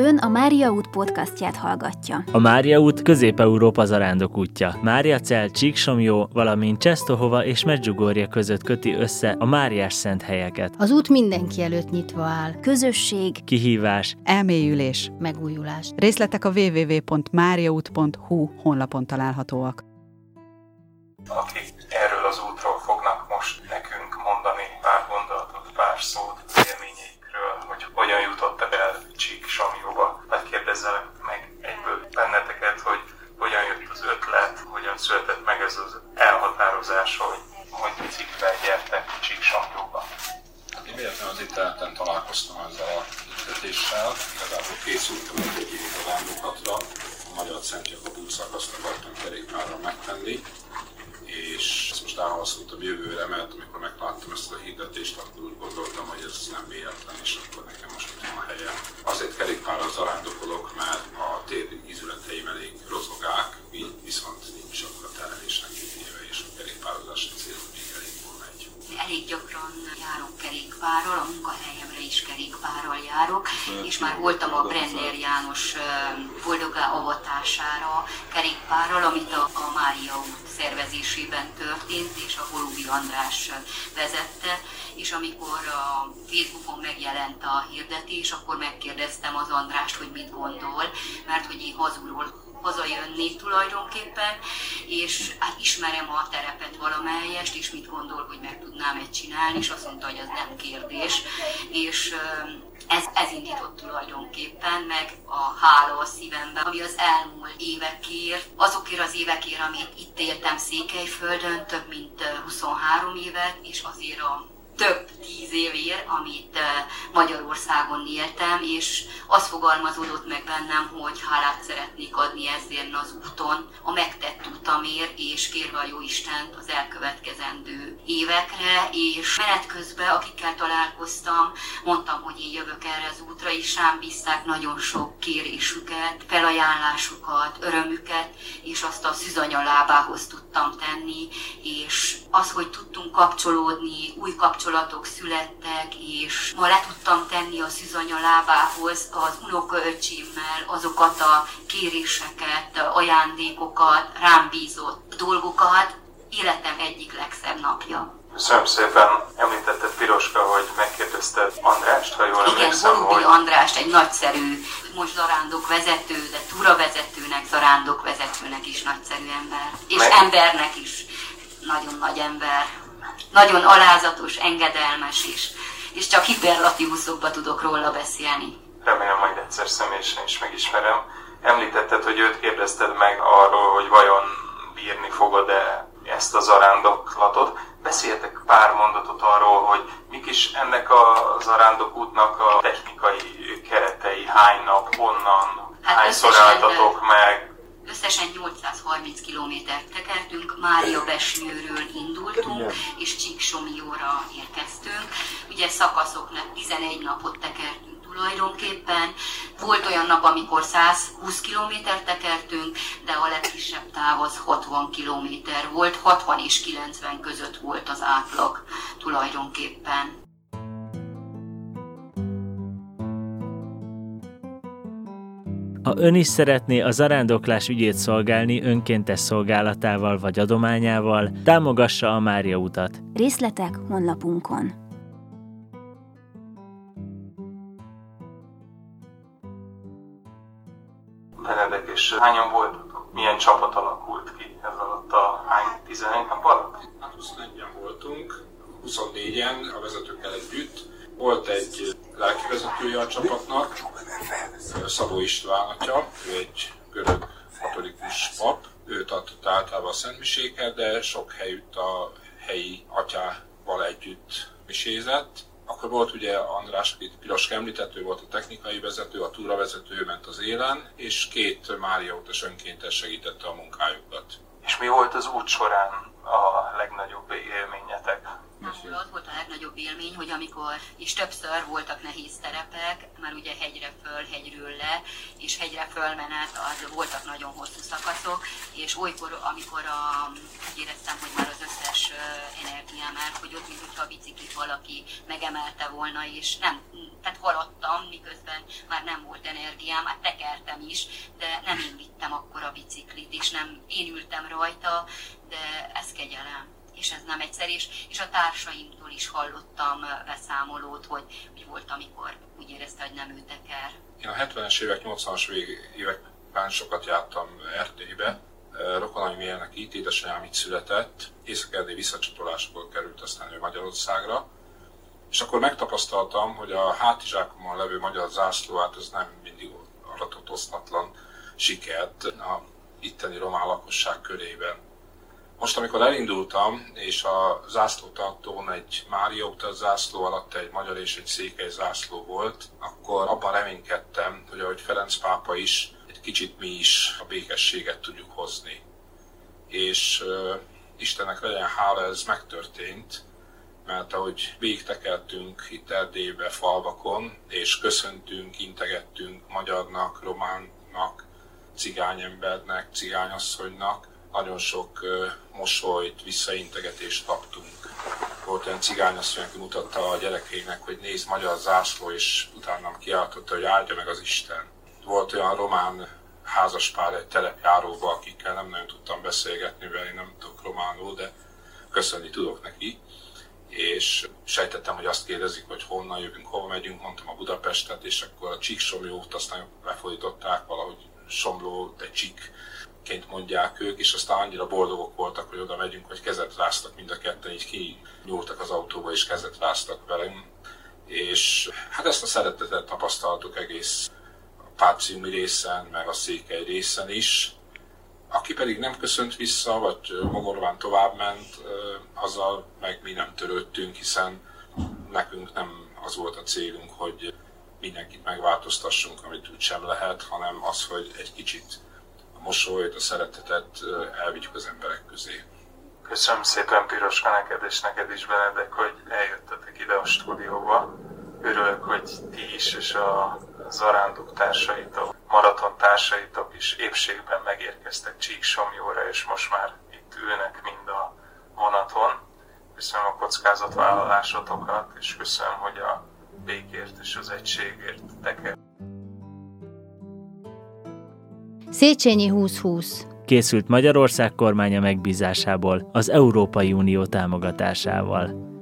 Ön a Mária út podcastját hallgatja. A Mária út Közép-Európa zarándok útja. Mária Cel, Csíksomjó, valamint Csesztohova és Medjugorje között köti össze a Máriás szent helyeket. Az út mindenki előtt nyitva áll. Közösség, Kihívás, elmélyülés. Megújulás. Részletek a www.mariaút.hu honlapon találhatóak. akik erről az útról fognak most nekünk mondani pár gondolatot, pár szót élményeikről, hogy hogyan jutottak el Csík Samjóba. Hadd kérdezzelek meg egyből benneteket, hogy hogyan jött az ötlet, hogyan született meg ez az elhatározás, hogy, hogy biciklivel gyertek Csík Samjóba. Hát én véletlenül az interneten találkoztam ezzel a hirdetéssel, igazából készültem egy egy év arándokatra, a Magyar Szent Jakab útszakaszt akartam kerékpárral megtenni, és ezt most elhalasztottam jövőre, mert amikor megláttam ezt a hirdetést, akkor úgy gondoltam, hogy ez nem véletlen, és akkor nekem most itt van a helyem. Azért kerékpárral zarándokolok, mert kerékpárral, a munkahelyemre is kerékpárral járok, és már voltam a Brenner János boldogá avatására kerékpárral, amit a, a Mária út szervezésében történt, és a Holubi András vezette, és amikor a Facebookon megjelent a hirdetés, akkor megkérdeztem az Andrást, hogy mit gondol, mert hogy én hazulról hazajönni tulajdonképpen, és hát ismerem a terepet valamelyest, és mit gondol, hogy meg tudnám egy csinálni, és azt mondta, hogy az nem kérdés, és ez, ez indított tulajdonképpen, meg a hála a szívemben, ami az elmúlt évekért, azokért az évekért, amit itt éltem Székelyföldön, több mint ö, 23 évet, és azért a több tíz évért, amit Magyarországon éltem, és az fogalmazódott meg bennem, hogy hálát szeretnék adni ezért az úton, a megtett utamért, és kérve a jó Istent az elkövetkezendő évekre, és menet közben, akikkel találkoztam, mondtam, hogy én jövök erre az útra, és rám bízták nagyon sok kérésüket, felajánlásukat, örömüket, és azt a szűzanya lábához tudtam tenni, és az, hogy tudtunk kapcsolódni, új kapcsolatok születtek, és ma le tudtam tenni a szűzanya lábához az unokaöcsimmel azokat a kéréseket, ajándékokat, rám bízott dolgokat, életem egyik legszebb napja. Köszönöm szépen, említetted Piroska, hogy Andrást, egy nagyszerű, most zarándok vezető, de túravezetőnek, zarándok vezetőnek is nagyszerű ember. És Meg- embernek is nagyon nagy ember. Nagyon alázatos, engedelmes is. És csak hiperlativuszokba tudok róla beszélni. remélem majd egyszer személyesen is megismerem. Említetted, hogy őt kérdezted meg arról, hogy vajon bírni fogod-e ezt a zarándoklatot. Beszéltek pár mondatot arról, hogy is ennek a zarándok útnak a technikai keretei, hány nap, honnan, Hát hányszor álltatok meg, Összesen 830 kilométert tekertünk, Mária Besnyőről indultunk, és Csíksomióra érkeztünk. Ugye szakaszoknak 11 napot tekertünk tulajdonképpen. Volt olyan nap, amikor 120 kilométert tekertünk, de a legkisebb táv az 60 kilométer volt, 60 és 90 között volt az átlag tulajdonképpen. Ha ön is szeretné a zarándoklás ügyét szolgálni önkéntes szolgálatával vagy adományával, támogassa a Mária utat. részletek honlapunkon. És hányan voltatok? Milyen csapat alakult ki ez alatt a hány 11 nap alatt? Hát 21-en voltunk, 24-en a vezetőkkel együtt. Volt egy lelkivezetője a csapatnak, Szabó István atya, ő egy görög katolikus pap. Ő tartott általában a szentmiséket, de sok helyütt a helyi atyával együtt misézett. Akkor volt ugye András, akit Piroska említett, volt a technikai vezető, a túravezető, ment az élen, és két Mária utas önkéntes segítette a munkájukat. És mi volt az út során a legnagyobb élményetek? Számomra az volt a legnagyobb élmény, hogy amikor, és többször voltak nehéz terepek, már ugye hegyre föl, hegyről le, és hegyre fölmenet, az voltak nagyon hosszú szakaszok, és olykor, amikor a, úgy éreztem, hogy már az összes energiám elfogyott, mint hogyha a biciklit valaki megemelte volna, és nem, tehát haladtam, miközben már nem volt energia, energiámát, tekertem is, de nem én vittem akkor a biciklit, és nem én ültem rajta, de ez kegyelem és ez nem egyszer, és, és a társaimtól is hallottam beszámolót, hogy, hogy volt, amikor úgy érezte, hogy nem ő teker. Én a 70-es évek, 80-as években sokat jártam Erdélybe, rokonaim élnek itt, édesanyám itt született, észak visszacsatolásból került aztán ő Magyarországra, és akkor megtapasztaltam, hogy a hátizsákomon levő magyar zászló, hát ez nem mindig aratott osztatlan sikert a itteni román lakosság körében. Most, amikor elindultam, és a zászlótartón egy Mária utas zászló alatt egy magyar és egy székely zászló volt, akkor abban reménykedtem, hogy ahogy Ferenc pápa is, egy kicsit mi is a békességet tudjuk hozni. És uh, Istennek legyen hála, ez megtörtént, mert ahogy végtekeltünk itt Erdélybe, falvakon, és köszöntünk, integettünk magyarnak, románnak, cigányembernek, cigányasszonynak, nagyon sok mosolyt, visszaintegetést kaptunk. Volt olyan cigányasszony, aki mutatta a gyerekeinek, hogy nézd magyar zászló, és utána kiáltotta, hogy áldja meg az Isten. Volt olyan román házaspár egy telepjáróba, akikkel nem nagyon tudtam beszélgetni, mert én nem tudok románul, de köszönni tudok neki. És sejtettem, hogy azt kérdezik, hogy honnan jövünk, hova megyünk, mondtam a Budapestet, és akkor a Csíksomjót aztán lefordították valahogy Somló, de Csík ként mondják ők, és aztán annyira boldogok voltak, hogy oda megyünk, hogy kezet ráztak mind a ketten, így kinyúltak az autóba, és kezet ráztak velem. És hát ezt a szeretetet tapasztaltuk egész a Páciumi részen, meg a Székely részen is. Aki pedig nem köszönt vissza, vagy mogorván tovább ment, azzal meg mi nem törődtünk, hiszen nekünk nem az volt a célunk, hogy mindenkit megváltoztassunk, amit úgy sem lehet, hanem az, hogy egy kicsit mosolyt, a szeretetet elvigyük az emberek közé. Köszönöm szépen Piroska neked és neked is Benedek, hogy eljöttetek ide a stúdióba. Örülök, hogy ti is és a zarándok társaitok, maraton társaitok is épségben megérkeztek Csíksomjóra, és most már itt ülnek mind a vonaton. Köszönöm a kockázatvállalásotokat, és köszönöm, hogy a békért és az egységért teker. Széchenyi 2020 Készült Magyarország kormánya megbízásából az Európai Unió támogatásával.